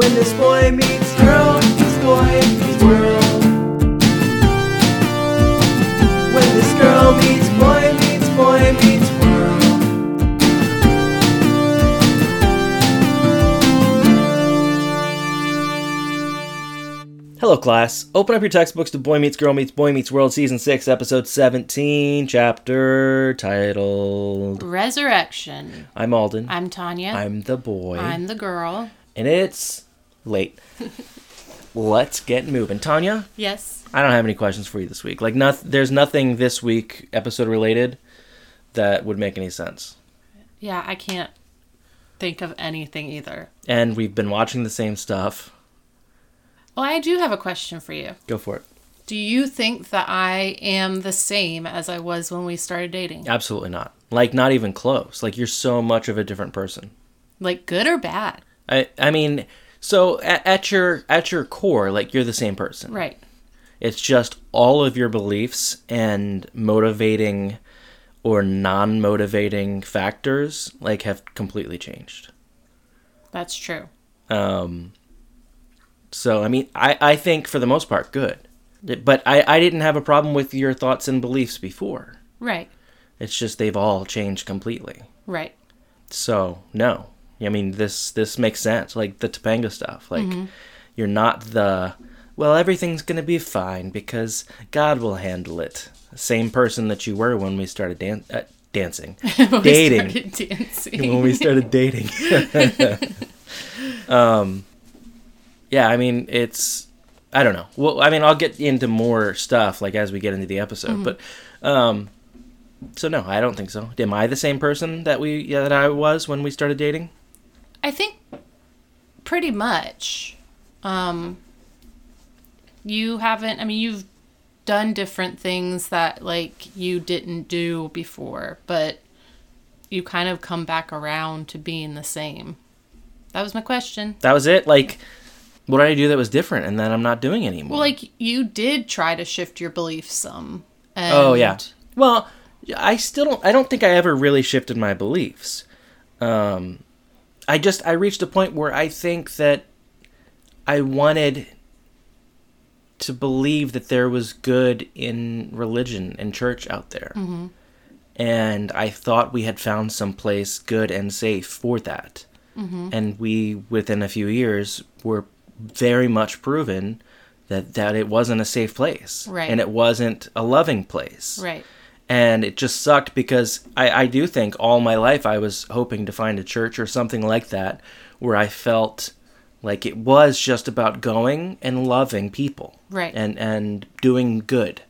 When this boy meets girl, meets boy meets world. When this girl meets boy meets boy meets world. Hello, class. Open up your textbooks to Boy Meets Girl Meets Boy Meets World, Season 6, Episode 17, chapter titled Resurrection. I'm Alden. I'm Tanya. I'm the boy. I'm the girl. and it's late. Let's get moving. Tanya, Yes. I don't have any questions for you this week. Like, not, there's nothing this week episode related that would make any sense. Yeah, I can't think of anything either. And we've been watching the same stuff. Well, I do have a question for you. Go for it. Do you think that I am the same as I was when we started dating? Absolutely not. Like, not even close. Like, you're so much of a different person. Like good or bad? I, I mean, so at, at your at your core, like you're the same person. Right. It's just all of your beliefs and motivating or non-motivating factors like have completely changed. That's true. Um, so I mean, I I think for the most part good, but I I didn't have a problem with your thoughts and beliefs before. Right. It's just they've all changed completely. Right. So no, I mean this this makes sense. Like the Topanga stuff. Like you're not the well, everything's gonna be fine because God will handle it. Same person that you were when we started dan- uh, dancing, When we dating. started dancing. when we started dating. um, yeah, I mean it's. I don't know. Well, I mean, I'll get into more stuff like as we get into the episode, but um, so no, I don't think so. Am I the same person that we yeah, that I was when we started dating? I think pretty much. Um, you haven't, I mean, you've done different things that like you didn't do before, but you kind of come back around to being the same. That was my question. That was it. Like, what did I do that was different, and then I'm not doing anymore? Well, like you did try to shift your beliefs some. And oh yeah. Well, I still don't. I don't think I ever really shifted my beliefs. Um, I just I reached a point where I think that I wanted to believe that there was good in religion and church out there. Mm-hmm. And I thought we had found some place good and safe for that. Mm-hmm. And we, within a few years, were very much proven that, that it wasn't a safe place. Right. And it wasn't a loving place Right. And it just sucked because I, I do think all my life I was hoping to find a church or something like that where I felt like it was just about going and loving people Right. and and doing good.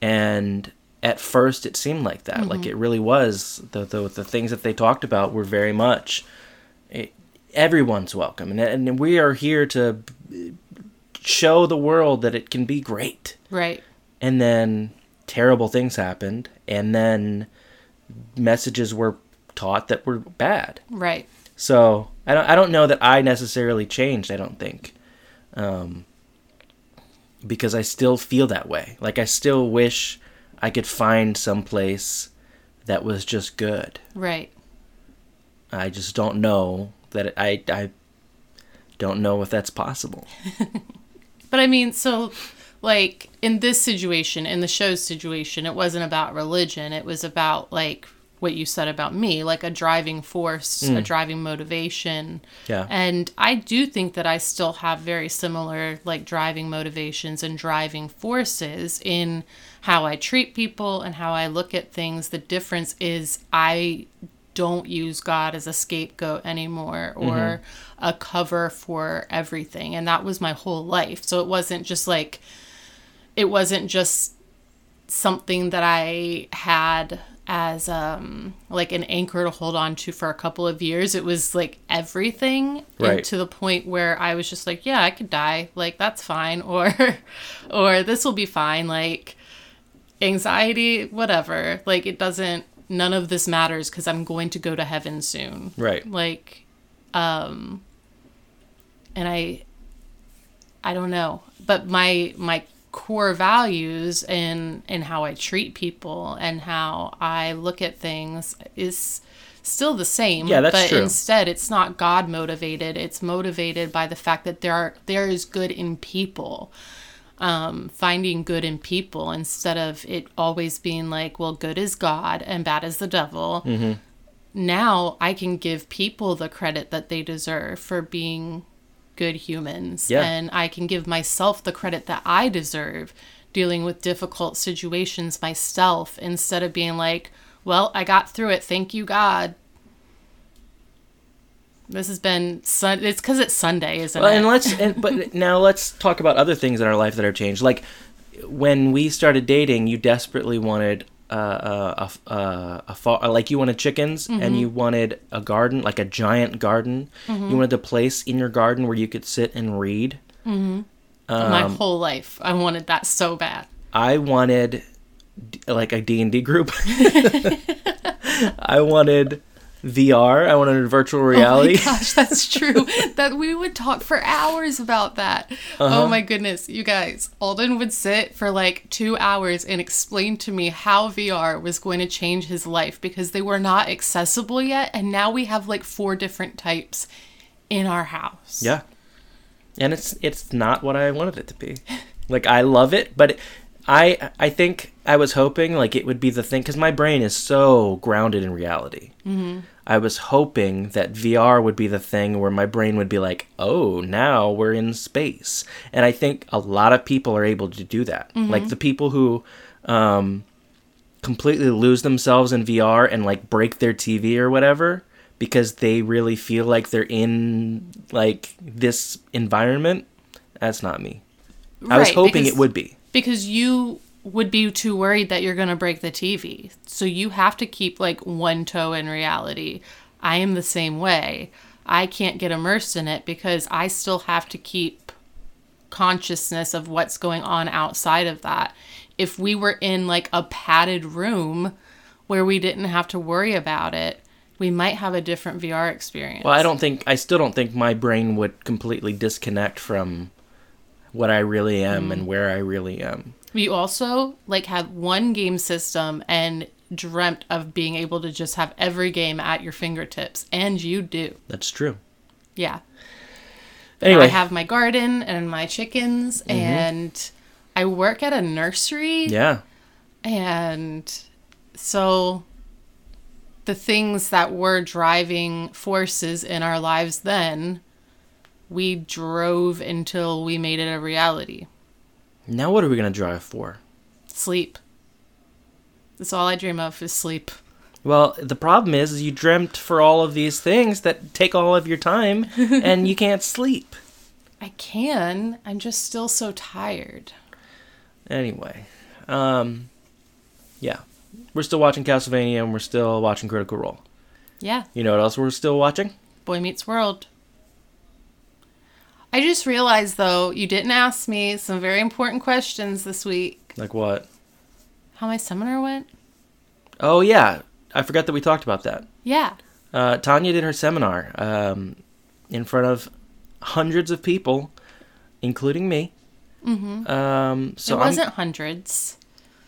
And at first it seemed like that. Like mm-hmm. it really was. The, the the things that they talked about were very much it, everyone's welcome. And, and we are here to show the world that it can be great. Right. and then terrible things happened and then messages were taught that were bad Right. so i don't, I don't know that i necessarily changed i don't think um, because i still feel that way like i still wish i could find some place that was just good Right. i just don't know that i i don't know if that's possible But I mean, so like in this situation, in the show's situation, it wasn't about religion. It was about like what you said about me, like a driving force, a mm. driving motivation. Yeah. And I do think that I still have very similar like driving motivations and driving forces in how I treat people and how I look at things. The difference is I don't use God as a scapegoat anymore mm-hmm. or a cover for everything. And that was my whole life. So it wasn't just like, it wasn't just something that I had as um like an anchor to hold on to for a couple of years. It was like everything Right. to the point where I was just like yeah I could die. Like that's fine. Or or this will be fine. Like anxiety whatever. Like it doesn't none of this matters cuz I'm going to go to heaven soon. Right. Like um and i i don't know. But my my core values in in how i treat people and how i look at things is still the same. Yeah, that's but true. instead it's not God motivated. It's motivated by the fact that there are there is good in people. Um, finding good in people instead of it always being like, well, good is God and bad is the devil. Mm-hmm. Now I can give people the credit that they deserve for being good humans. Yeah. And I can give myself the credit that I deserve dealing with difficult situations myself instead of being like, well, I got through it. Thank you, God. This has been sun. It's because it's Sunday, isn't Well, it? and let's and, but now let's talk about other things in our life that have changed. Like when we started dating, you desperately wanted uh, a a a, a fa- like you wanted chickens Mm-hmm. and you wanted a garden, like a giant garden. Mm-hmm. You wanted a place in your garden where you could sit and read. My um, whole life, I wanted that so bad. I wanted d- like a D&D group. I wanted VR. I wanted virtual reality. Oh my gosh, that's true. that we would talk for hours about that. Uh-huh. Oh my goodness, you guys. Alden would sit for like two hours and explain to me how VR was going to change his life because they were not accessible yet, and now we have like four different types in our house. Yeah. And it's it's not what I wanted it to be. Like I love it, but I I think I was hoping like it would be the thing cuz my brain is so grounded in reality. Mm-hmm. I was hoping that VR would be the thing where my brain would be like, "Oh, now we're in space." And I think a lot of people are able to do that. Like the people who um completely lose themselves in VR and like break their TV or whatever because they really feel like they're in like this environment. That's not me. I was hoping because- it would be. Because you would be too worried that you're going to break the TV. So you have to keep like one toe in reality. I am the same way. I can't get immersed in it because I still have to keep consciousness of what's going on outside of that. If we were in like a padded room where we didn't have to worry about it, we might have a different VR experience. Well, I don't think I still don't think my brain would completely disconnect from what I really am Mm. and where I really am. You also like have one game system and dreamt of being able to just have every game at your fingertips, and you do. That's true. Yeah. Anyway, I have my garden and my chickens, and I work at a nursery, yeah. and so the things that were driving forces in our lives then, we drove until we made it a reality. Now what are we going to drive for? Sleep. That's all I dream of is sleep. Well, the problem is, is you dreamt for all of these things that take all of your time and you can't sleep. I can. I'm just still so tired. Anyway, um, yeah, we're still watching Castlevania and we're still watching Critical Role. Yeah. You know what else we're still watching? Boy Meets World. I just realized, though, you didn't ask me some very important questions this week. Like what? How my seminar went? Oh yeah, I forgot that we talked about that. Yeah. Uh, Tanya did her seminar um, in front of hundreds of people, including me. Mm-hmm. Um, so it I'm, wasn't hundreds.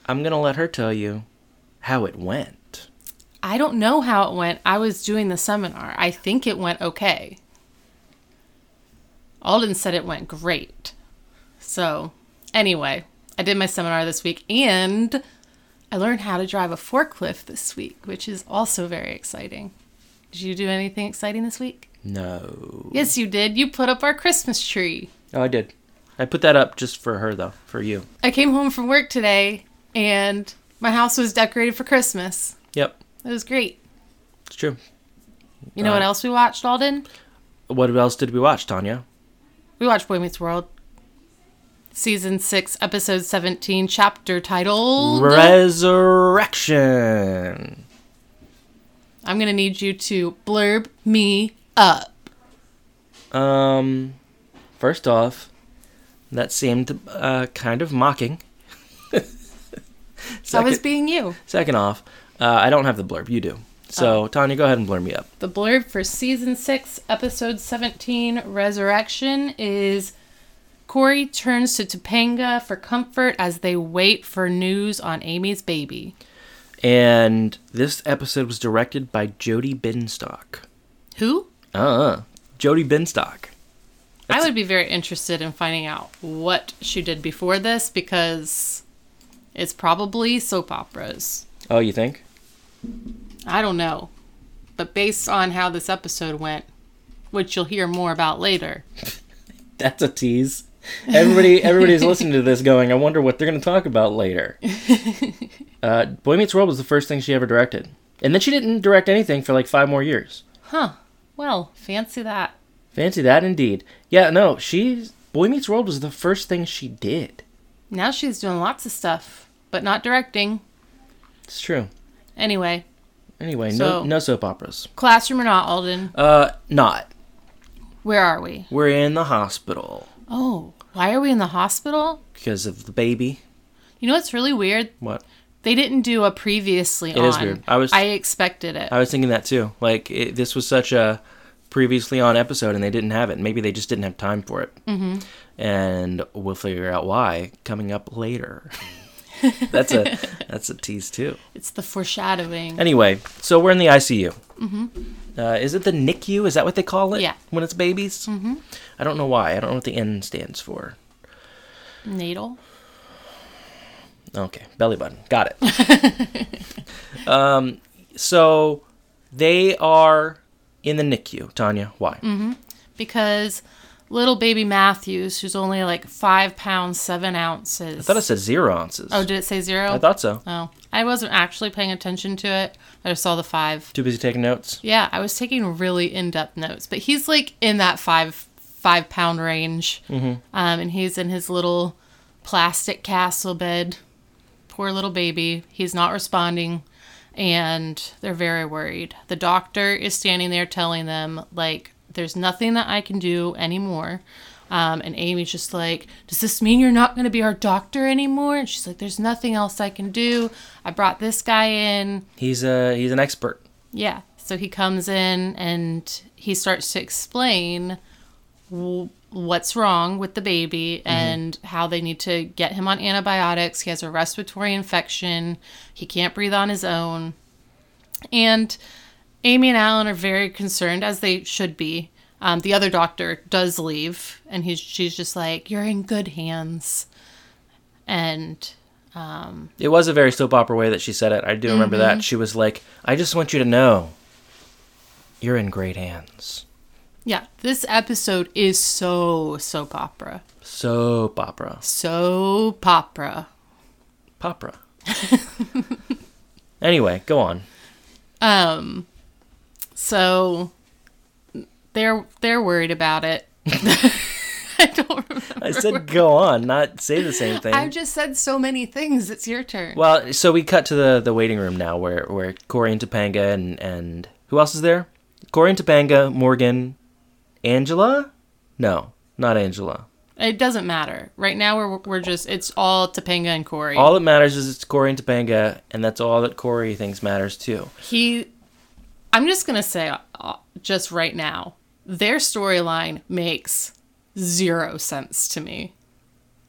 I'm gonna let her tell you how it went. I don't know how it went. I was doing the seminar. I think it went okay. Alden said it went great. So, anyway, I did my seminar this week and I learned how to drive a forklift this week, which is also very exciting. Did you do anything exciting this week? No. Yes, you did. You put up our Christmas tree. Oh, I did. I put that up just for her though, for you. I came home from work today and my house was decorated for Christmas. Yep, It was great. it's true. You know what Uh, else we watched, Alden? What else did we watch, Tanya? We watched Boy Meets World. Season 6, Episode 17, chapter titled. Resurrection. I'm going to need you to blurb me up. Um, first off, that seemed uh, kind of mocking. I was being you. second off, uh, I don't have the blurb. You do. So, Tanya, go ahead and blur me up. The blurb for Season 6, Episode 17, Resurrection is Corey turns to Topanga for comfort as they wait for news on Amy's baby. And this episode was directed by Jody Binstock. Who? Uh, huh, Jody Binstock. I would be very interested in finding out what she did before this because it's probably soap operas. Oh, you think? I don't know. But based on how this episode went, which you'll hear more about later, That's a tease. Everybody, everybody's listening to this, going, "I wonder what they're going to talk about later." uh, Boy Meets World was the first thing she ever directed, and then she didn't direct anything for like five more years. huh? Well, fancy that. Fancy that, indeed. Yeah, no, she's Boy Meets World was the first thing she did. Now she's doing lots of stuff, but not directing. It's true. Anyway, Anyway, So- no, no soap operas. classroom or not, Alden? Uh, not. Where are we? We're in the hospital Oh, why are we in the hospital? because of the baby. You know what's really weird? What? They didn't do a previously It on. is weird. I was- I expected it. I was thinking that too. Like it, this was such a previously on episode, and they didn't have it. Maybe they just didn't have time for it. Mm-hmm. And we'll figure out why coming up later. that's a that's a tease too. it's the foreshadowing. Anyway, so we're in the ICU. Mm-hmm. Uh, is it the NICU? Is that what they call it? Yeah. When it's babies. Mm-hmm. I don't know why. I don't know what the N stands for. Natal. Okay, belly button. Got it. um, so they are in the NICU. Tanya, why? because little baby Matthews, who's only like five pounds seven ounces. I thought it said zero ounces. oh, did it say zero? I thought so. Oh, I wasn't actually paying attention to it. I just saw the five. Too busy taking notes. Yeah, I was taking really in-depth notes, but he's like in that five five pound range, mm-hmm. um, and he's in his little plastic castle bed. Poor little baby. He's not responding, and they're very worried. The doctor is standing there telling them like, "There's nothing that I can do anymore." Um, and Amy's just like, Does this mean you're not going to be our doctor anymore? And she's like, There's nothing else I can do. I brought this guy in. He's a he's an expert. Yeah. So he comes in and he starts to explain w- what's wrong with the baby and how they need to get him on antibiotics. He has a respiratory infection. He can't breathe on his own. And Amy and Alan are very concerned, as they should be. Um, the other doctor does leave, and he's she's just like, "You're in good hands." And It was a very soap opera way that she said it. I do remember Mm-hmm. that. She was like, "I just want you to know, you're in great hands." yeah, this episode is so soap opera. Soap opera, Soap opera. popra. anyway, go on. Um, so they're they're worried about it. I don't remember. I said go on, not say the same thing. I've just said so many things. It's your turn. Well, so we cut to the the waiting room now, where where Corey and Topanga and and who else is there? Corey and Topanga, Morgan, Angela? No, not Angela. It doesn't matter. Right now we're we're just it's all Topanga and Corey. All that matters is it's Corey and Topanga, and that's all that Corey thinks matters too. he I'm just going to say uh, just right now, their storyline makes zero sense to me.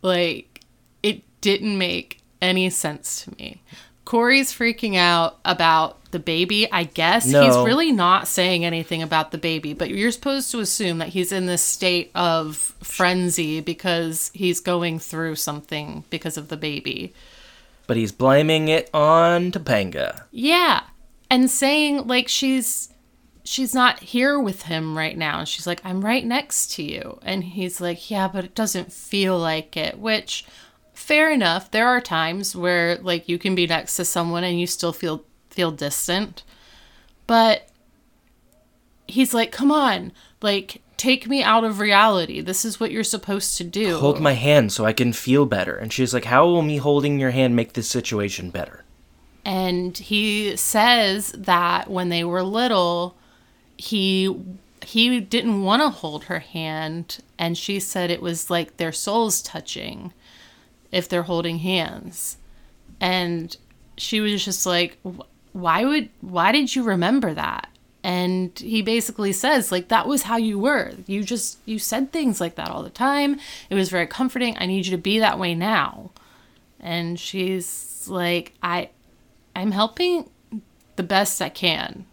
Like it didn't make any sense to me. Corey's freaking out about the baby, I guess. He's really not saying anything about the baby, but you're supposed to assume that he's in this state of frenzy because he's going through something because of the baby. But he's blaming it on Topanga. Yeah. And saying like she's she's not here with him right now. And she's like, I'm right next to you. And he's like, Yeah, but it doesn't feel like it. Which fair enough. There are times where like you can be next to someone and you still feel feel distant. But he's like, Come on, like take me out of reality. This is what you're supposed to do. Hold my hand so I can feel better. And she's like, How will me holding your hand make this situation better? And he says that when they were little he he didn't want to hold her hand and she said it was like their souls touching if they're holding hands. And she was just like why would why did you remember that? And he basically says like that was how you were. You just you said things like that all the time. It was very comforting. I need you to be that way now. And she's like i I'm helping the best I can.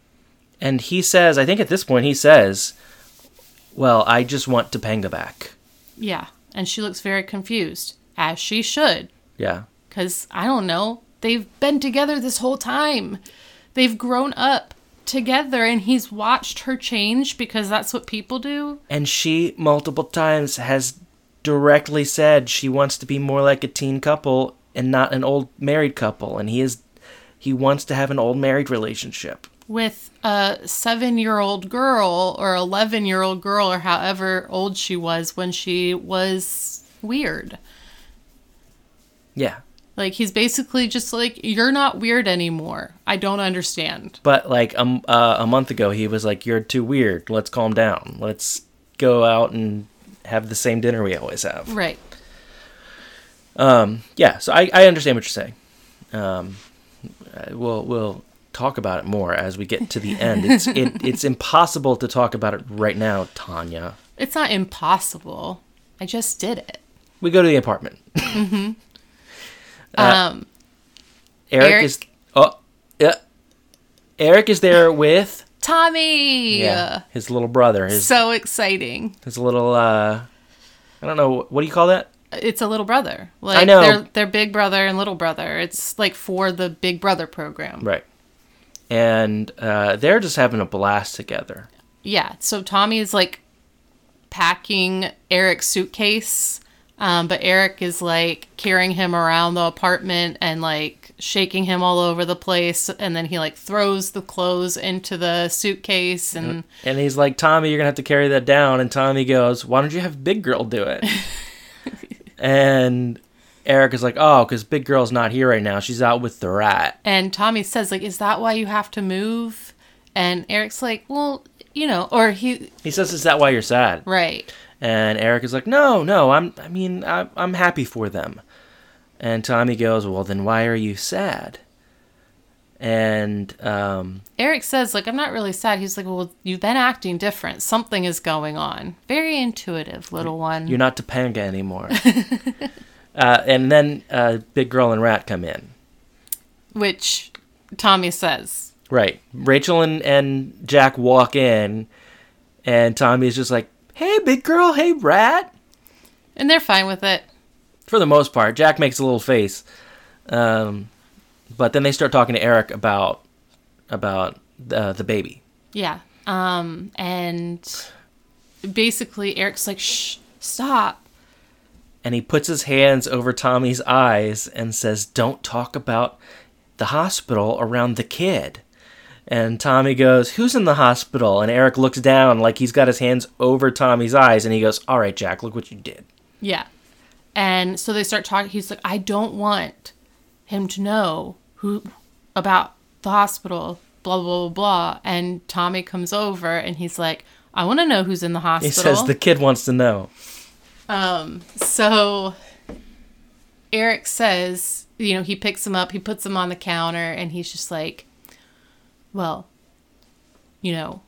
And he says, I think at this point he says, "Well, I just want Topanga back." Yeah. And she looks very confused, as she should. Yeah. Because, I don't know, they've been together this whole time. They've grown up together, and he's watched her change because that's what people do. And she multiple times has directly said she wants to be more like a teen couple and not an old married couple and he is he wants to have an old married relationship. With a seven year old girl or 11 year old girl, or however old she was when she was weird. Yeah. Like, he's basically just like, You're not weird anymore. I don't understand. But like um, uh, a month ago he was like you're too weird. Let's calm down. Let's go out and have the same dinner we always have. Right. Um, yeah, so I, I understand what you're saying. Um, uh, we'll we'll talk about it more as we get to the end. It's it, it's impossible to talk about it right now, Tanya. It's not impossible. I just did it. We go to the apartment. Um, Eric, Eric- is oh yeah. Eric is there with Tommy! Yeah, his little brother. His So exciting. his little uh, I don't know what do you call that? It's a little brother. Like know. They're, they're big brother and little brother. It's like for the big brother program. Right. And uh, they're just having a blast together. Yeah. So Tommy is like packing Eric's suitcase. Um, but Eric is like carrying him around the apartment and like shaking him all over the place. And then he like throws the clothes into the suitcase and And he's like, Tommy, you're gonna have to carry that down. And Tommy goes, Why don't you have Big Girl do it? and Eric is like, Oh, because Big Girl's not here right now. She's out with the rat. And Tommy says, like, is that why you have to move? And Eric's like, well, you know, or he, He says, Is that why you're sad? right. And Eric is like, No, no, I'm. I mean, I, I'm happy for them. And Tommy goes, Well, then why are you sad? And um, Eric says, like, I'm not really sad. He's like, well, you've been acting different. Something is going on. Very intuitive, little one. you're not Topanga anymore. uh, and then uh, Big Girl and Rat come in. Which Tommy says. Right. Rachel and, and Jack walk in, and Tommy is just like, hey, big girl, hey, rat. And they're fine with it. For the most part, Jack makes a little face. Um, but then they start talking to Eric about about uh, the baby. Yeah. Um, and basically, Eric's like, shh, stop. And he puts his hands over Tommy's eyes and says, don't talk about the hospital around the kid. And Tommy goes, Who's in the hospital? And Eric looks down like he's got his hands over Tommy's eyes and he goes, All right, Jack, look what you did. Yeah. And so they start talking. He's like, I don't want him to know who about the hospital, blah, blah, blah, blah. And Tommy comes over and he's like, I want to know who's in the hospital. He says the kid wants to know. Um, so Eric says, you know, he picks him up, he puts him on the counter, and he's just like, well, you know,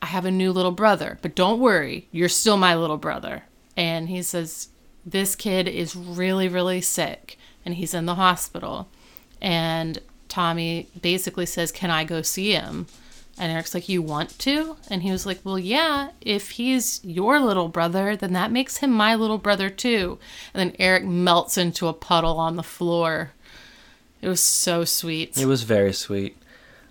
I have a new little brother, but don't worry, you're still my little brother. And he says, this kid is really, really sick, and he's in the hospital. And Tommy basically says, Can I go see him? And Eric's like, You want to? And he was like, Well, yeah, if he's your little brother, then that makes him my little brother too. And then Eric melts into a puddle on the floor. It was so sweet. It was very sweet.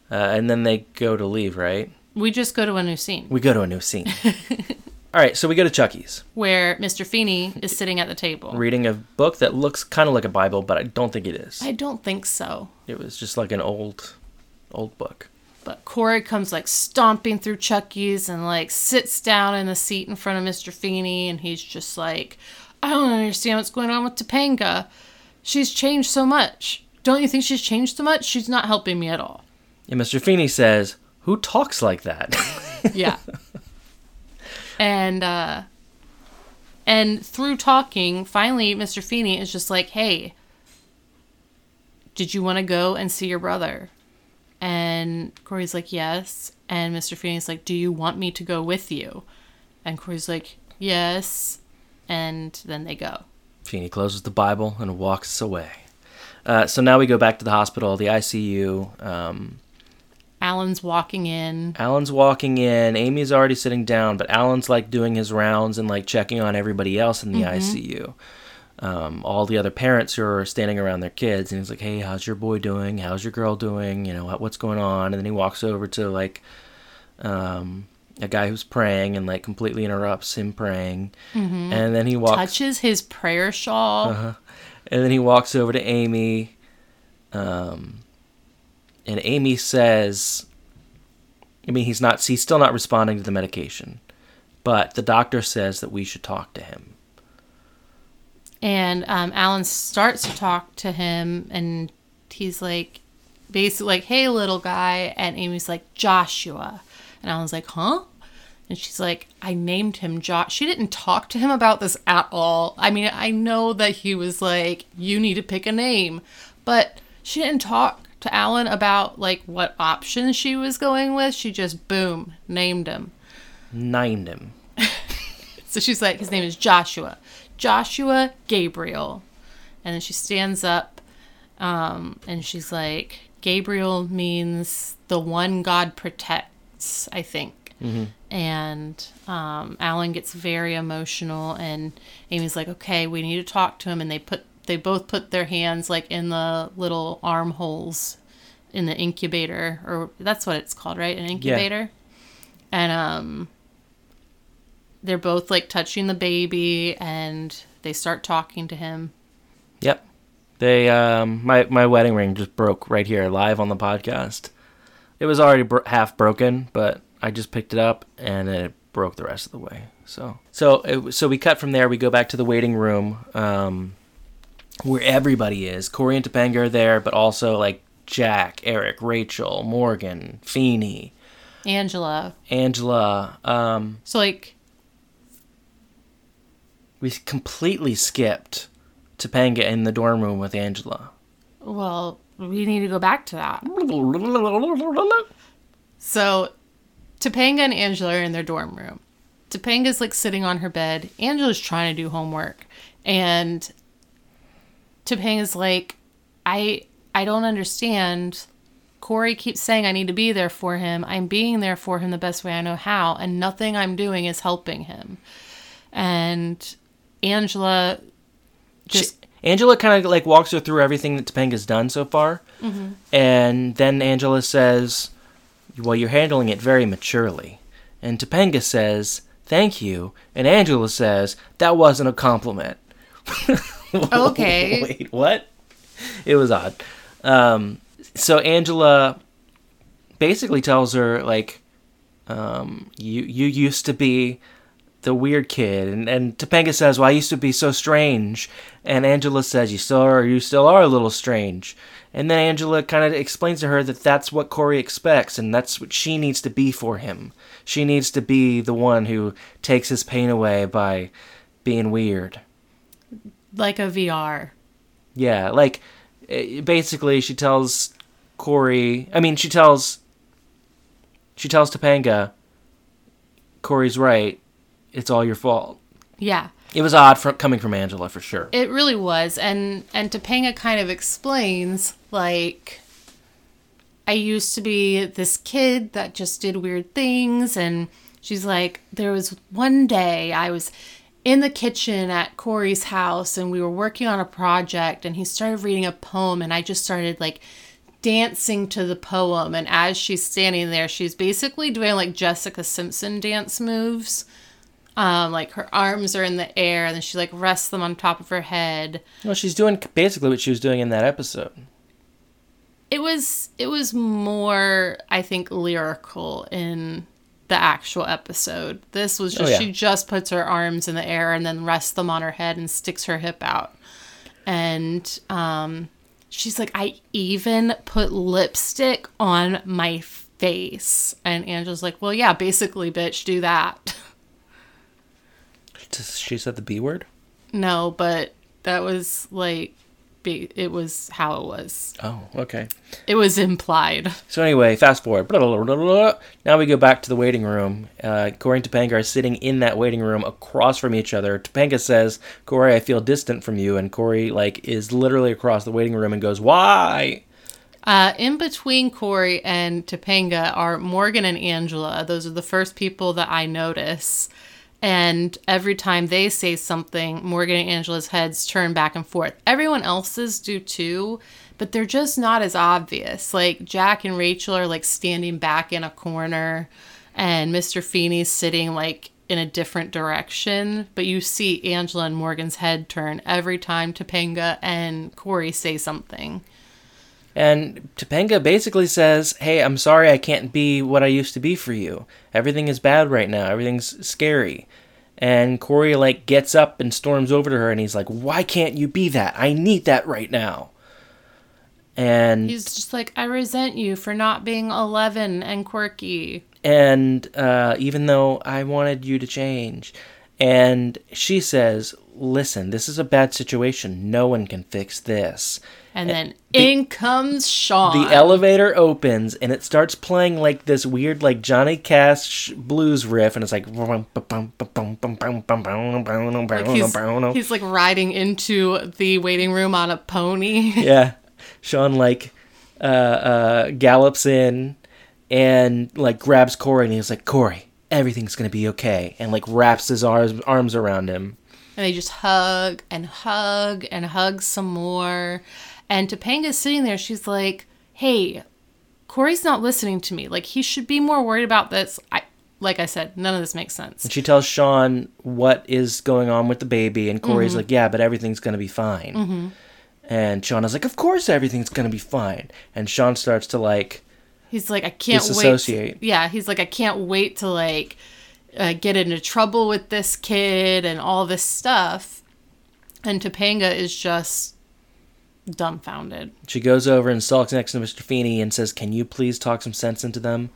Uh, and then they go to leave, right? We just go to a new scene We go to a new scene. All right, so we go to Chubbie's, where Mr. Feeney is sitting at the table. reading a book that looks kind of like a Bible, but I don't think it is. I don't think so. It was just like an old, old book. But Corey comes like stomping through Chubbie's and like sits down in the seat in front of Mr. Feeney and he's just like, I don't understand what's going on with Topanga. She's changed so much. Don't you think she's changed so much? She's not helping me at all. And Mr. Feeney says, "Who talks like that?" Yeah. and uh and through talking, finally Mr. Feeney is just like, "Hey, did you want to go and see your brother?" And Corey's like, "Yes." And Mr. Feeney's like, "Do you want me to go with you?" And Corey's like, "Yes." And then they go. Feeney closes the Bible and walks away. Uh, so now we go back to the hospital, the ICU. Um, Alan's walking in. Alan's walking in. Amy's already sitting down, but Alan's like doing his rounds and like checking on everybody else in the ICU. Um, all the other parents who are standing around their kids, and he's like, "Hey, how's your boy doing? How's your girl doing? You know, what, what's going on?" And then he walks over to like um, a guy who's praying and like completely interrupts him praying, and then he walks Touches his prayer shawl. Uh-huh. and then he walks over to Amy, um, and Amy says, I mean, he's not, he's still not responding to the medication, but the doctor says that we should talk to him. And um, Alan starts to talk to him, and he's like, basically like, "Hey, little guy," and Amy's like, "Joshua," and Alan's like, "Huh?" And she's like, "I named him Josh." She didn't talk to him about this at all. I mean, I know that he was like, "You need to pick a name," but she didn't talk to Alan about like what options she was going with. She just boom named him. Named him. So she's like, his name is Joshua. Joshua Gabriel. And then she stands up um, and she's like, Gabriel means the one God protects, I think. And um, Alan gets very emotional, and Amy's like, "Okay, we need to talk to him." And they put they both put their hands like in the little armholes in the incubator, or that's what it's called, right? An incubator. And um, they're both like touching the baby, and they start talking to him. Yep. They, um, my, my wedding ring just broke right here live on the podcast. It was already bro- half broken, but I just picked it up and it broke the rest of the way. So, so, it, so we cut from there. We go back to the waiting room, um, where everybody is. Corey and Topanga are there, but also like Jack, Eric, Rachel, Morgan, Feeney, Angela. Angela. Um, So like we completely skipped Topanga in the dorm room with Angela. Well, we need to go back to that. So, Topanga and Angela are in their dorm room. Topanga's like sitting on her bed. Angela's trying to do homework, and Topanga's like, "I I don't understand. Corey keeps saying I need to be there for him. I'm being there for him the best way I know how, and nothing I'm doing is helping him." And Angela just She- Angela kind of like walks her through everything that Topanga's done so far, mm-hmm. and then Angela says, "Well, you're handling it very maturely," and Topanga says, "Thank you," and Angela says, "That wasn't a compliment." Okay. Wait, what? It was odd. Um, so Angela basically tells her like, um, "You you used to be." the weird kid and, and Topanga says, Well I used to be so strange and Angela says, You still are you still are a little strange and then Angela kind of explains to her that that's what Corey expects and that's what she needs to be for him. She needs to be the one who takes his pain away by being weird. Like a VR. Yeah, like eh, basically she tells Corey I mean she tells she tells Topanga Corey's right. It's all your fault. Yeah. It was odd from coming from Angela for sure. It really was, and and Topanga kind of explains like I used to be this kid that just did weird things, and she's like, there was one day I was in the kitchen at Corey's house, and we were working on a project, and he started reading a poem, and I just started like dancing to the poem, and as she's standing there, she's basically doing like Jessica Simpson dance moves. Um, like her arms are in the air, and then she like rests them on top of her head. Well, she's doing basically what she was doing in that episode. It was it was more, I think, lyrical in the actual episode. This was just Oh, yeah. she just puts her arms in the air and then rests them on her head and sticks her hip out. And um, she's like, I even put lipstick on my face. And Angela's like, Well, yeah, basically, bitch, do that. She said the B word. No, but that was like be it was how it was. Oh, okay. It was implied. So anyway, fast forward. Blah, blah, blah. Now we go back to the waiting room. Uh, Corey and Topanga are sitting in that waiting room across from each other. Topanga says, "Corey, I feel distant from you," and Corey like is literally across the waiting room and goes, "Why?" Uh, in between Corey and Topanga are Morgan and Angela. Those are the first people that I notice. And every time they say something, Morgan and Angela's heads turn back and forth. Everyone else's do too, but they're just not as obvious. Like Jack and Rachel are like standing back in a corner, and Mr. Feeney's sitting like in a different direction. But you see Angela and Morgan's head turn every time Topanga and Corey say something. And Topanga basically says, Hey, I'm sorry I can't be what I used to be for you. Everything is bad right now. Everything's scary. And Corey, like, gets up and storms over to her and he's like, Why can't you be that? I need that right now. And He's just like, I resent you for not being 11 and quirky. and uh, even though I wanted you to change, and she says, "Listen, this is a bad situation. No one can fix this." And then in comes Sean. The elevator opens and it starts playing like this weird, like Johnny Cash blues riff, and it's like, Like he's, he's like riding into the waiting room on a pony. yeah. Sean like uh, uh, gallops in and like grabs Corey and he's like, Corey, everything's gonna be okay, and like wraps his arms arms around him. And they just hug and hug and hug some more. And Topanga's sitting there. She's like, hey, Corey's not listening to me. Like, he should be more worried about this. I, like I said, none of this makes sense. And she tells Sean what is going on with the baby, and Corey's mm-hmm. like, "Yeah, but everything's gonna be fine." Mm-hmm. And Sean is like, "Of course, everything's gonna be fine." And Sean starts to like, He's like, I can't Disassociate. wait. Yeah, he's like, I can't wait to like uh, get into trouble with this kid and all this stuff. And Topanga is just dumbfounded. she goes over and sulks next to Mr. Feeney and says, "Can you please talk some sense into them?"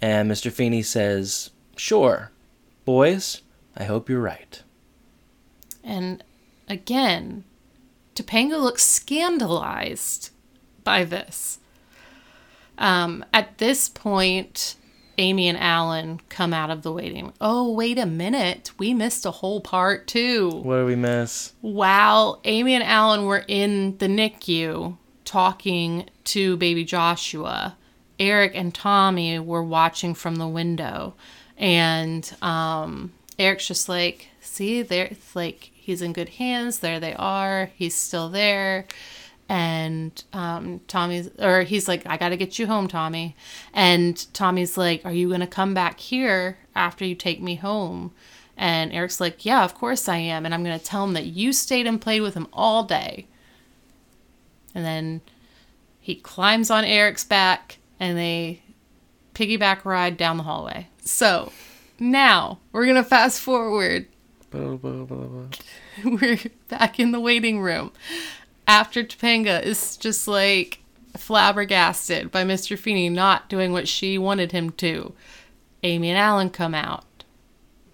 And Mr. Feeney says, "Sure, boys. I hope you're right." And again, Topanga looks scandalized by this. Um, at this point, Amy and Alan come out of the waiting. Oh, wait a minute. We missed a whole part too. What did we miss? While Amy and Alan were in the NICU talking to baby Joshua, Eric and Tommy were watching from the window. And um, Eric's just like, see, there, it's like he's in good hands. There they are. He's still there. And um, Tommy's, or he's like, I got to get you home, Tommy. And Tommy's like, Are you to come back here after you take me home? And Eric's like, Yeah, of course I am. And I'm to tell him that you stayed and played with him all day. And then he climbs on Eric's back and they piggyback ride down the hallway. So now we're to fast forward. Blah, blah, blah. We're back in the waiting room after Topanga is just like flabbergasted by Mr. Feeney not doing what she wanted him to. Amy and Alan come out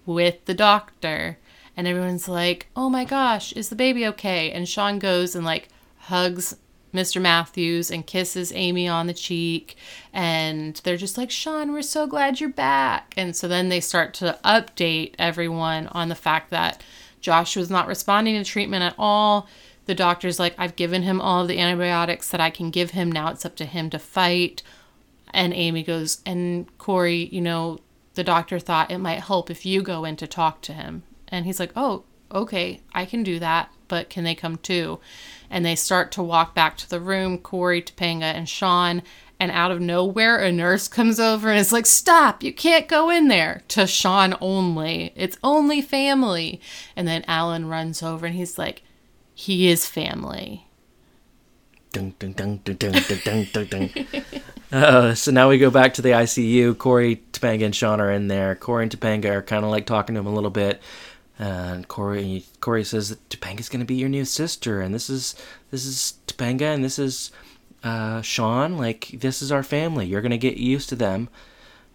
with the doctor, and everyone's like, oh my gosh, is the baby okay? And Sean goes and like hugs Mr. Matthews and kisses Amy on the cheek. And they're just like, Sean, we're so glad you're back. And so then they start to update everyone on the fact that Josh was not responding to treatment at all. The doctor's like, I've given him all the antibiotics that I can give him. Now it's up to him to fight. And Amy goes, and Corey, you know, the doctor thought it might help if you go in to talk to him. And he's like, oh, okay, I can do that, but can they come too? And they start to walk back to the room, Corey, Topanga, and Sean. And out of nowhere, a nurse comes over and is like, Stop, you can't go in there. To Sean only. It's only family. And then Alan runs over and he's like, he is family. Dun, dun, dun, dun, dun, dun, dun, dun. uh, so now we go back to the ICU. Corey, Topanga, and Sean are in there. Corey and Topanga are kind of like talking to him a little bit. And Corey, Corey says that Topanga's going to be your new sister, and this is this is Topanga, and this is uh, Sean. Like this is our family. You're going to get used to them.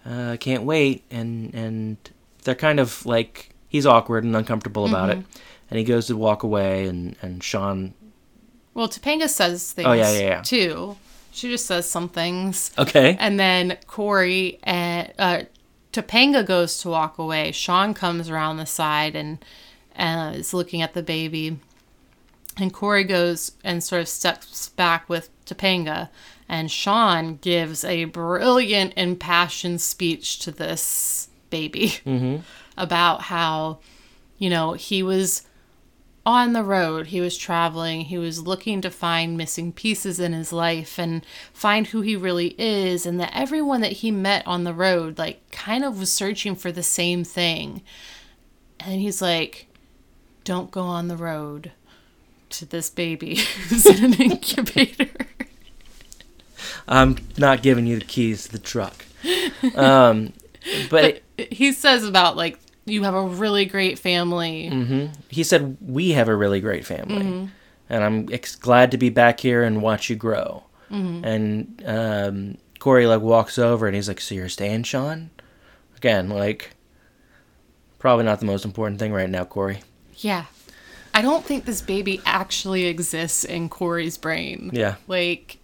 Uh, can't wait. And and they're kind of like he's awkward and uncomfortable about mm-hmm. it and he goes to walk away, and and Sean Well, Topanga says things Oh, yeah, yeah, yeah. too. She just says some things. Okay. And then Corey and uh, Topanga goes to walk away. Sean comes around the side and uh, is looking at the baby. And Corey goes and sort of steps back with Topanga. And Sean gives a brilliant, impassioned speech to this baby about how, you know, he was on the road. He was traveling. He was looking to find missing pieces in his life and find who he really is. And that everyone that he met on the road, like, kind of was searching for the same thing. And he's like, don't go on the road to this baby who's in an incubator. I'm not giving you the keys to the truck. Um, but it, he says about, like, you have a really great family. Mm. he said we have a really great family, and I'm ex- glad to be back here and watch you grow. And um, Corey like walks over and he's like, "So you're staying, Sean?" Again, like probably not the most important thing right now, Corey. Yeah. I don't think this baby actually exists in Corey's brain. Yeah. Like,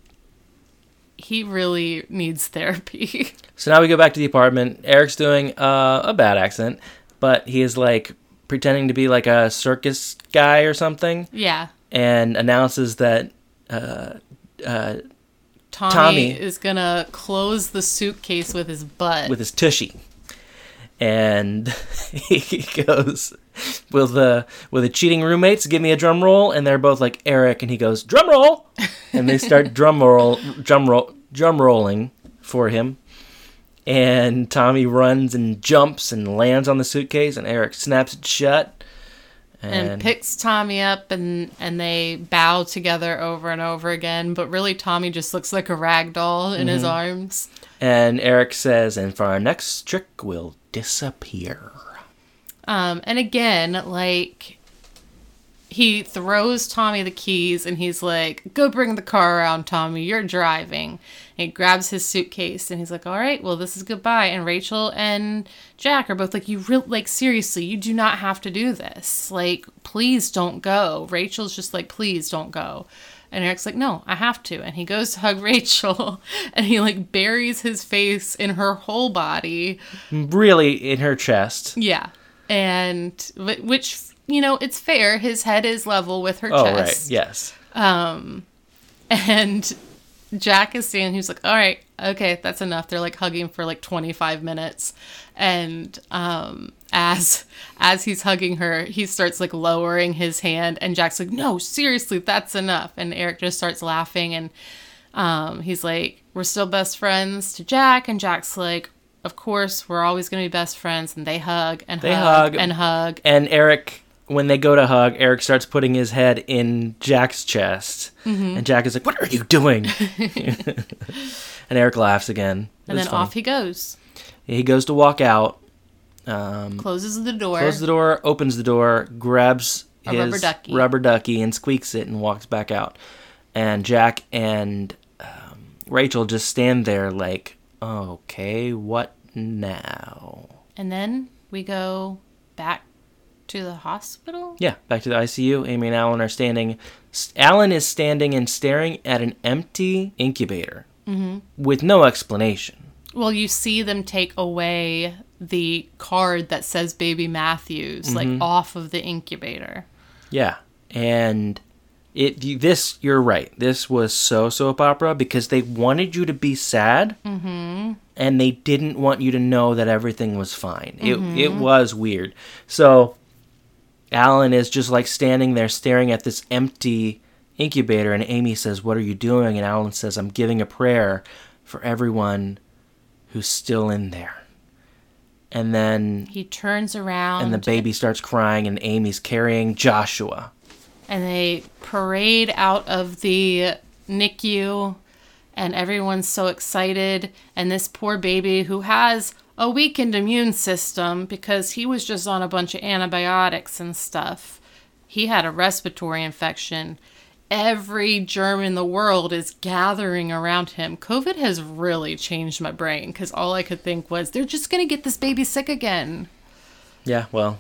he really needs therapy. So now we go back to the apartment. Eric's doing uh, a bad accent, but he is like pretending to be like a circus guy or something, yeah. and announces that uh, uh, Tommy, Tommy. is gonna close the suitcase with his butt. with his tushy, and he goes with the with the cheating roommates. Give me a drum roll, and they're both like Eric, and he goes drum roll, and they start drum roll drum roll drum rolling for him. And Tommy runs and jumps and lands on the suitcase, and Eric snaps it shut. and picks Tommy up and and they bow together over and over again, but really Tommy just looks like a rag doll in Mm-hmm. his arms. and Eric says, "And for our next trick, we'll disappear." Um, and again, like he throws Tommy the keys and he's like, "Go bring the car around, Tommy. You're driving." He grabs his suitcase and he's like, "All right, well, this is goodbye." And Rachel and Jack are both like, "You real like seriously, you do not have to do this. Like, please don't go." Rachel's just like, "Please don't go." And Eric's like, "No, I have to." And he goes to hug Rachel and he like buries his face in her whole body. Really, in her chest. Yeah. And which, you know, it's fair. His head is level with her Oh, right. chest. Yes. Um and Jack is standing, he's like, all right, okay, that's enough. They're like hugging for like 25 minutes. And um, as as he's hugging her, he starts like lowering his hand. And Jack's like, no, seriously, that's enough. And Eric just starts laughing. And um, he's like, we're still best friends to Jack. And Jack's like, of course, we're always going to be best friends. And they hug and They hug, hug. and hug. And Eric, when they go to hug, Eric starts putting his head in Jack's chest. Mm-hmm. And Jack is like, What are you doing? and Eric laughs again. And then funny. off he goes. he goes to walk out, um, Closes the door. closes the door, opens the door, grabs A his rubber ducky. rubber ducky and squeaks it and walks back out. And Jack and um, Rachel just stand there like, Okay, what now? And then we go back to the hospital. Yeah, back to the ICU. Amy and Alan are standing. Alan is standing and staring at an empty incubator Mm-hmm. with no explanation. Well, you see them take away the card that says Baby Matthews, like mm-hmm. off of the incubator. Yeah, and it this you're right. This was so soap opera because they wanted you to be sad, mm-hmm. and they didn't want you to know that everything was fine. It it mm-hmm. was weird. So Alan is just like standing there staring at this empty incubator, and Amy says, "What are you doing?" And Alan says, "I'm giving a prayer for everyone who's still in there." And then He turns around and the baby starts crying, and Amy's carrying Joshua. and they parade out of the NICU, and everyone's so excited. And this poor baby who has a weakened immune system because he was just on a bunch of antibiotics and stuff, he had a respiratory infection. Every germ in the world is gathering around him. COVID has really changed my brain because all I could think was they're just going to get this baby sick again. Yeah, well,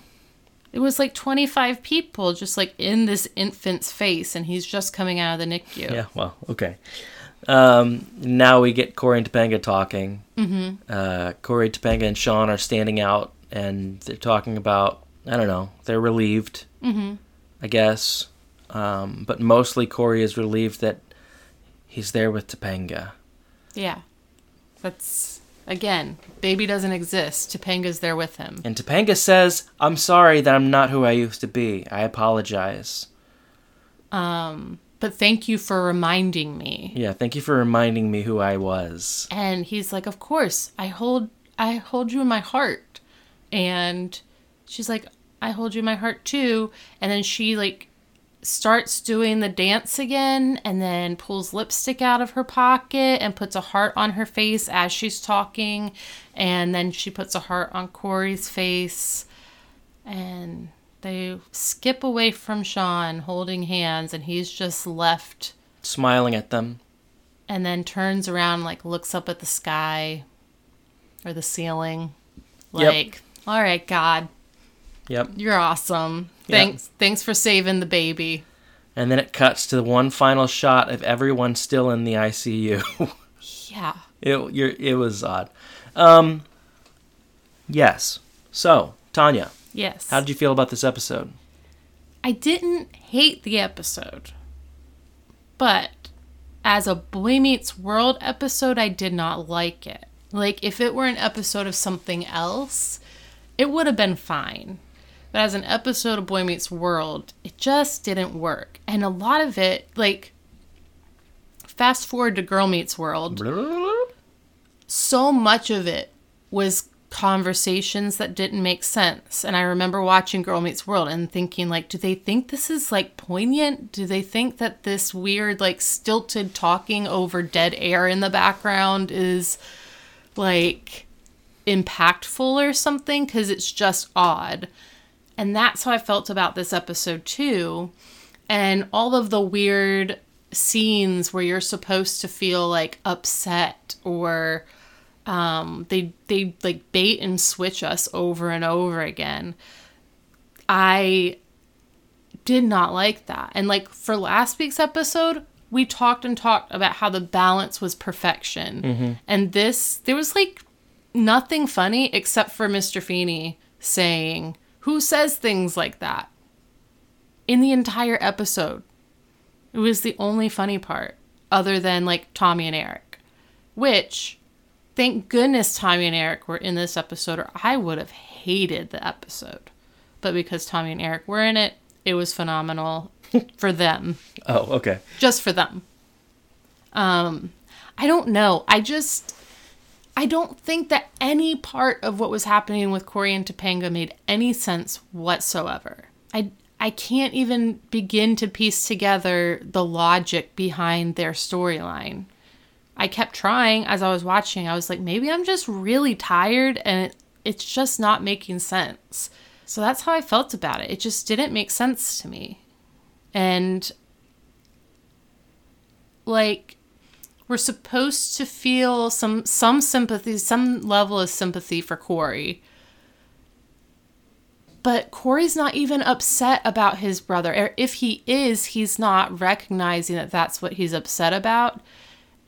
It was like 25 people just like in this infant's face, and he's just coming out of the NICU. Yeah, well, okay. Um, now we get Corey and Topanga talking. Mm-hmm. Uh, Corey, Topanga, and Sean are standing out, and they're talking about I don't know. They're relieved, mm-hmm. I guess, um, but mostly Corey is relieved that he's there with Topanga. Yeah. That's, again, baby doesn't exist. Topanga's there with him. And Topanga says, "I'm sorry that I'm not who I used to be. I apologize." But thank you for reminding me. Yeah, thank you for reminding me who I was. And he's like, "Of course, I hold I hold you in my heart." And she's like, "I hold you in my heart too." And then she like starts doing the dance again and then pulls lipstick out of her pocket and puts a heart on her face as she's talking and then she puts a heart on Corey's face and they skip away from Sean holding hands and he's just left Smiling at them. and then turns around like looks up at the sky or the ceiling Yep. like all right god Yep. you're awesome Yep. thanks thanks for saving the baby And then it cuts to the one final shot of everyone still in the ICU. yeah it you're, it was odd. Um Yes. So, Tanya, yes. How did you feel about this episode? i didn't hate the episode but as a boy meets world episode i did not like it. Like if it were an episode of something else it would have been fine. But as an episode of boy meets world it just didn't work. And a lot of it like fast forward to girl meets world so much of it was conversations that didn't make sense. And I remember watching Girl Meets World and thinking, like, do they think this is like poignant? Do they think that this weird, like, stilted talking over dead air in the background is like impactful or something? Because it's just odd. And that's how I felt about this episode too. And all of the weird scenes where you're supposed to feel like upset or um, they they like bait and switch us over and over again. I did not like that. And like for last week's episode, we talked and talked about how the balance was perfection. And this there was like nothing funny except for Mr. Feeney saying, "Who says things like that?" in the entire episode. It was the only funny part other than like Tommy and Eric, which thank goodness Tommy and Eric were in this episode, or I would have hated the episode. But because Tommy and Eric were in it, it was phenomenal for them, Oh, okay. just for them. Um, I don't know. I just, I don't think that any part of what was happening with Corey and Topanga made any sense whatsoever. I, I can't even begin to piece together the logic behind their storyline. I kept trying as I was watching. I was like, maybe I'm just really tired and it, it's just not making sense. So that's how I felt about it. It just didn't make sense to me. And like we're supposed to feel some some sympathy, some level of sympathy for Corey. But Corey's not even upset about his brother. Or if he is, he's not recognizing that that's what he's upset about.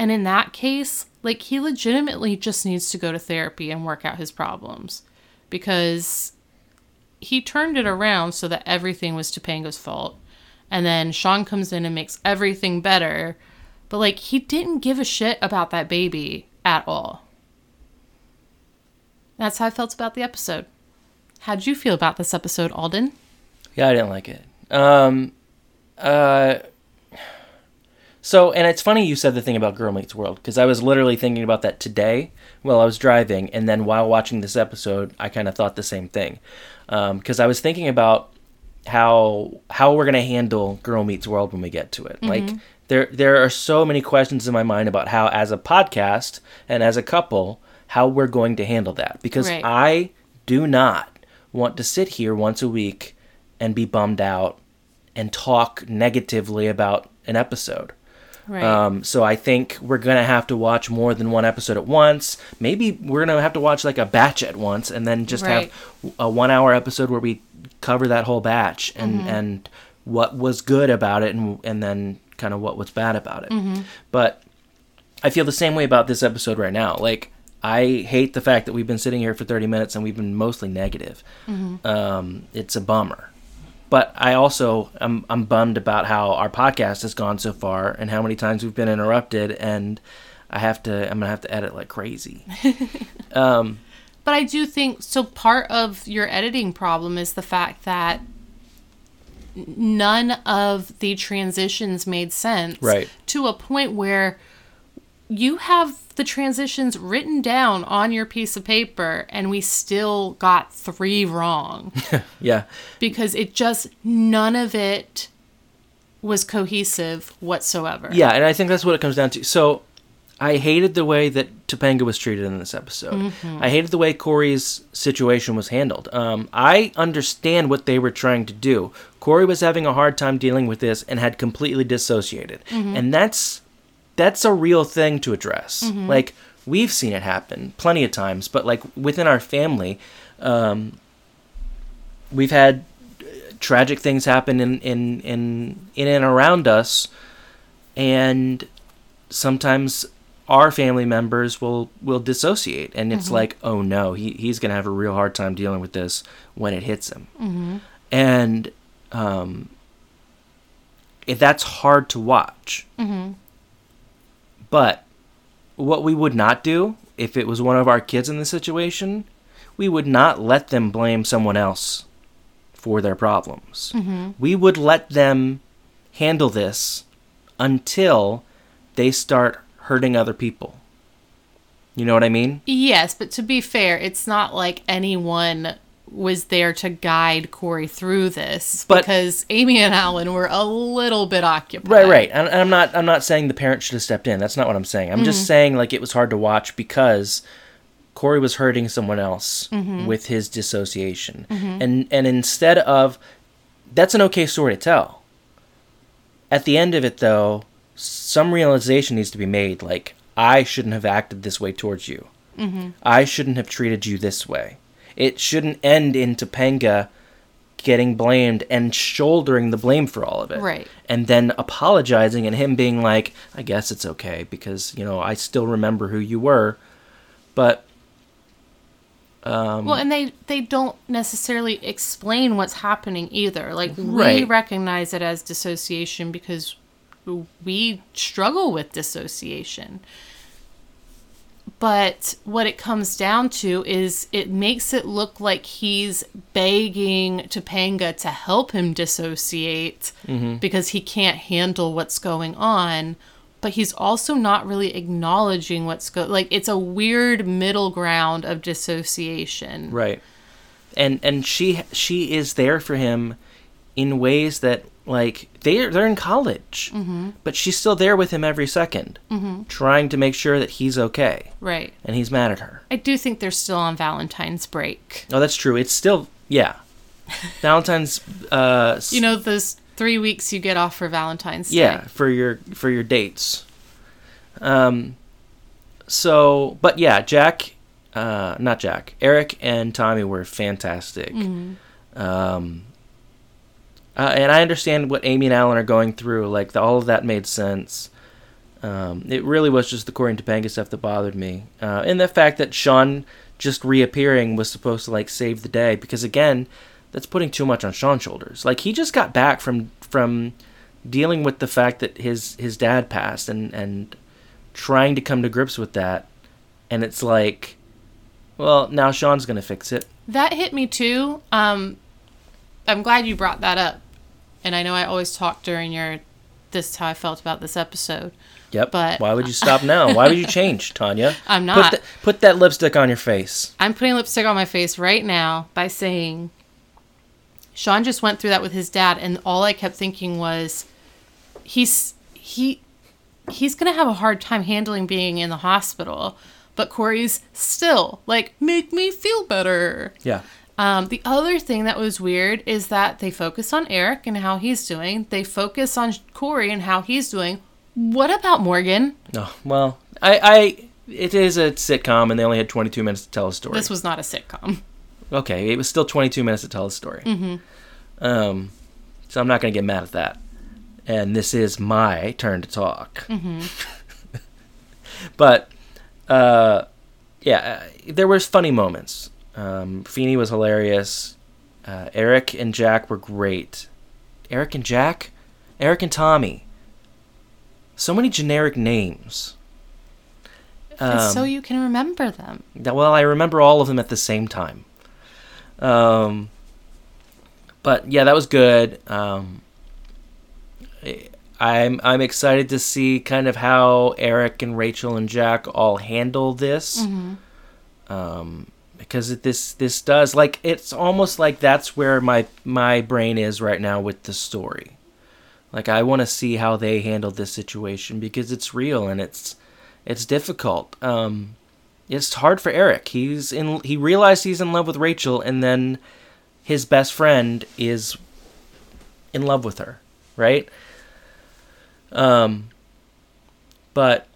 And in that case, like he legitimately just needs to go to therapy and work out his problems because he turned it around so that everything was Topanga's fault. And then Sean comes in and makes everything better. But like he didn't give a shit about that baby at all. That's how I felt about the episode. How'd you feel about this episode, Alden? Yeah, I didn't like it. Um, uh, so, and it's funny you said the thing about Girl Meets World because I was literally thinking about that today while I was driving, and then while watching this episode, I kind of thought the same thing um, because I was thinking about how how we're gonna handle Girl Meets World when we get to it. Mm-hmm. Like there there are so many questions in my mind about how, as a podcast and as a couple, how we're going to handle that because Right. I do not want to sit here once a week and be bummed out and talk negatively about an episode. Right. Um, so I think we're gonna have to watch more than one episode at once. Maybe we're gonna have to watch like a batch at once, and then just Right. have a one-hour episode where we cover that whole batch and and what was good about it and and then kind of what was bad about it. But I feel the same way about this episode right now. Like I hate the fact that we've been sitting here for 30 minutes and we've been mostly negative. Um, it's a bummer. But I also I'm I'm bummed about how our podcast has gone so far and how many times we've been interrupted and I have to I'm gonna have to edit like crazy. um, But I do think so. Part of your editing problem is the fact that none of the transitions made sense. Right. To a point where you have the transitions written down on your piece of paper, and we still got three wrong yeah, because it just, none of it was cohesive whatsoever. yeah, and I think that's what it comes down to. So I hated the way that Topanga was treated in this episode. I hated the way Corey's situation was handled. Um, I understand what they were trying to do. Corey was having a hard time dealing with this and had completely dissociated, and that's that's a real thing to address. Like we've seen it happen plenty of times, but like within our family, um, we've had uh, tragic things happen in in in in and around us, and sometimes our family members will will dissociate and it's like oh no he, he's gonna have a real hard time dealing with this when it hits him. And um if that's hard to watch but what we would not do if it was one of our kids in the situation we would not let them blame someone else for their problems mm-hmm. we would let them handle this until they start hurting other people. You know what I mean? Yes, but to be fair, it's not like anyone was there to guide Corey through this But- because Amy and Alan were a little bit occupied. Right, right. And, and I'm not I'm not saying the parents should have stepped in. That's not what I'm saying. I'm just mm-hmm. saying like it was hard to watch because Corey was hurting someone else mm-hmm. with his dissociation. Mm-hmm. And and instead of that's an okay story to tell. At the end of it though, some realization needs to be made like I shouldn't have acted this way towards you. I shouldn't have treated you this way. It shouldn't end in Topanga getting blamed and shouldering the blame for all of it. Right. And then apologizing and him being like, I guess it's okay because, you know, I still remember who you were. But um, Well, and they they don't necessarily explain what's happening either. Like we recognize it as dissociation because we struggle with dissociation. But what it comes down to is it makes it look like he's begging Topanga to help him dissociate mm-hmm. because he can't handle what's going on. But he's also not really acknowledging what's going. Like it's a weird middle ground of dissociation. right. And and she she is there for him in ways that like they're they're in college, mm-hmm. but she's still there with him every 2nd mm-hmm. trying to make sure that he's okay, Right. and he's mad at her. I do think they're still on Valentine's break. Oh, that's true. It's still yeah. Valentine's uh You know those three weeks you get off for Valentine's yeah Day. for your for your dates um so but yeah jack uh not jack eric and tommy were fantastic um uh, and i understand what amy and alan are going through like the, all of that made sense. Um it really was just the corey and topanga stuff that bothered me. Uh and the fact that sean just reappearing was supposed to like save the day because again that's putting too much on sean's shoulders. Like he just got back from from dealing with the fact that his his dad passed and and trying to come to grips with that. And it's like well now sean's gonna fix it. That hit me too. Um, I'm glad you brought that up. And I know I always talk during your this is how I felt about this episode. yep But- why would you stop now why would you change tanya I'm put, not. put that lipstick on your face I'm putting lipstick on my face right now by saying Sean just went through that with his dad and all I kept thinking was he's he he's going to have a hard time handling being in the hospital. But Corey's still like make me feel better. yeah Um, the other thing that was weird is that they focus on Eric and how he's doing. They focus on Corey and how he's doing. What about Morgan? no well i i it is a sitcom and they only had 22 minutes to tell a story This was not a sitcom. Okay, it was still 22 minutes to tell a story. Mm-hmm. Um, so I'm not going to get mad at that. And this is my turn to talk. but uh, yeah, uh, there was funny moments. Um, Feeney was hilarious. Uh, Eric and Jack were great. Eric and Jack, Eric and Tommy. So many generic names. It's so Um, you can remember them. Well, I remember all of them at the same time. Um, but yeah, that was good. Um, I'm I'm excited to see kind of how Eric and Rachel and Jack all handle this. Um, because this this does like it's almost like that's where my my brain is right now with the story. Like I want to see how they handle this situation because it's real and it's it's difficult. Um, it's hard for Eric. He's in. He realized he's in love with Rachel, and then his best friend is in love with her, right? Um, but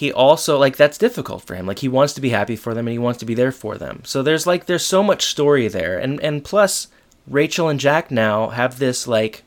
he also like that's difficult for him. Like he wants to be happy for them, and he wants to be there for them. So there's like there's so much story there, and and plus Rachel and Jack now have this like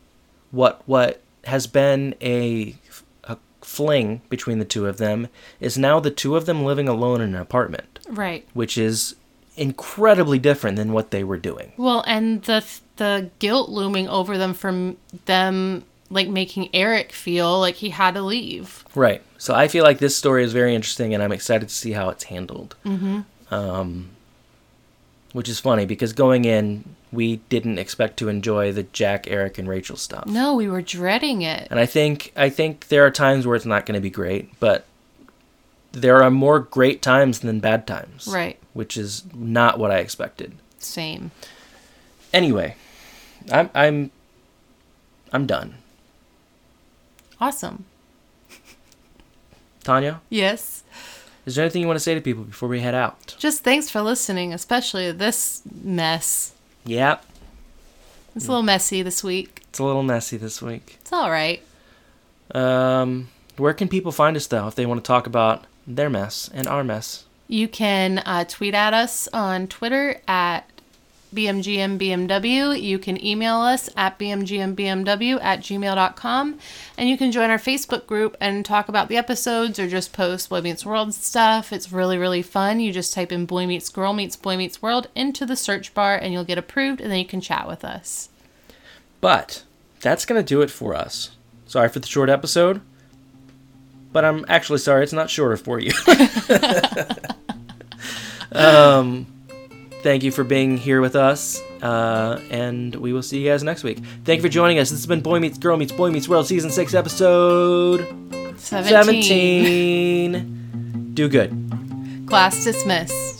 what what has been a a fling between the two of them is now the two of them living alone in an apartment, Right. which is incredibly different than what they were doing. Well, and the the guilt looming over them from them like making Eric feel like he had to leave. Right. So I feel like this story is very interesting, and I'm excited to see how it's handled. Mm-hmm. Um, which is funny because going in, we didn't expect to enjoy the Jack, Eric, and Rachel stuff. No, we were dreading it. And I think I think there are times where it's not going to be great, but there are more great times than bad times. Right. Which is not what I expected. Same. Anyway, I'm I'm I'm done. Awesome. Tanya, Yes. is there anything you want to say to people before we head out? Just thanks for listening, especially this mess. Yep. It's a little messy this week. it's a little messy this week. It's all right. Um, where can people find us though if they want to talk about their mess and our mess? You can uh, tweet at us on Twitter at BMGMBMW. You can email us at BMGMBMW at gmail.com. And you can join our Facebook group and talk about the episodes or just post Boy Meets World stuff. It's really, really fun. You just type in Boy Meets Girl Meets Boy Meets World into the search bar and you'll get approved and then you can chat with us. But that's gonna do it for us. Sorry for the short episode, but I'm actually sorry it's not shorter for you. um, thank you for being here with us, uh, and we will see you guys next week. Thank you for joining us. This has been Boy Meets Girl Meets Boy Meets World, season six, episode 17. seventeen. Do good. Class dismissed.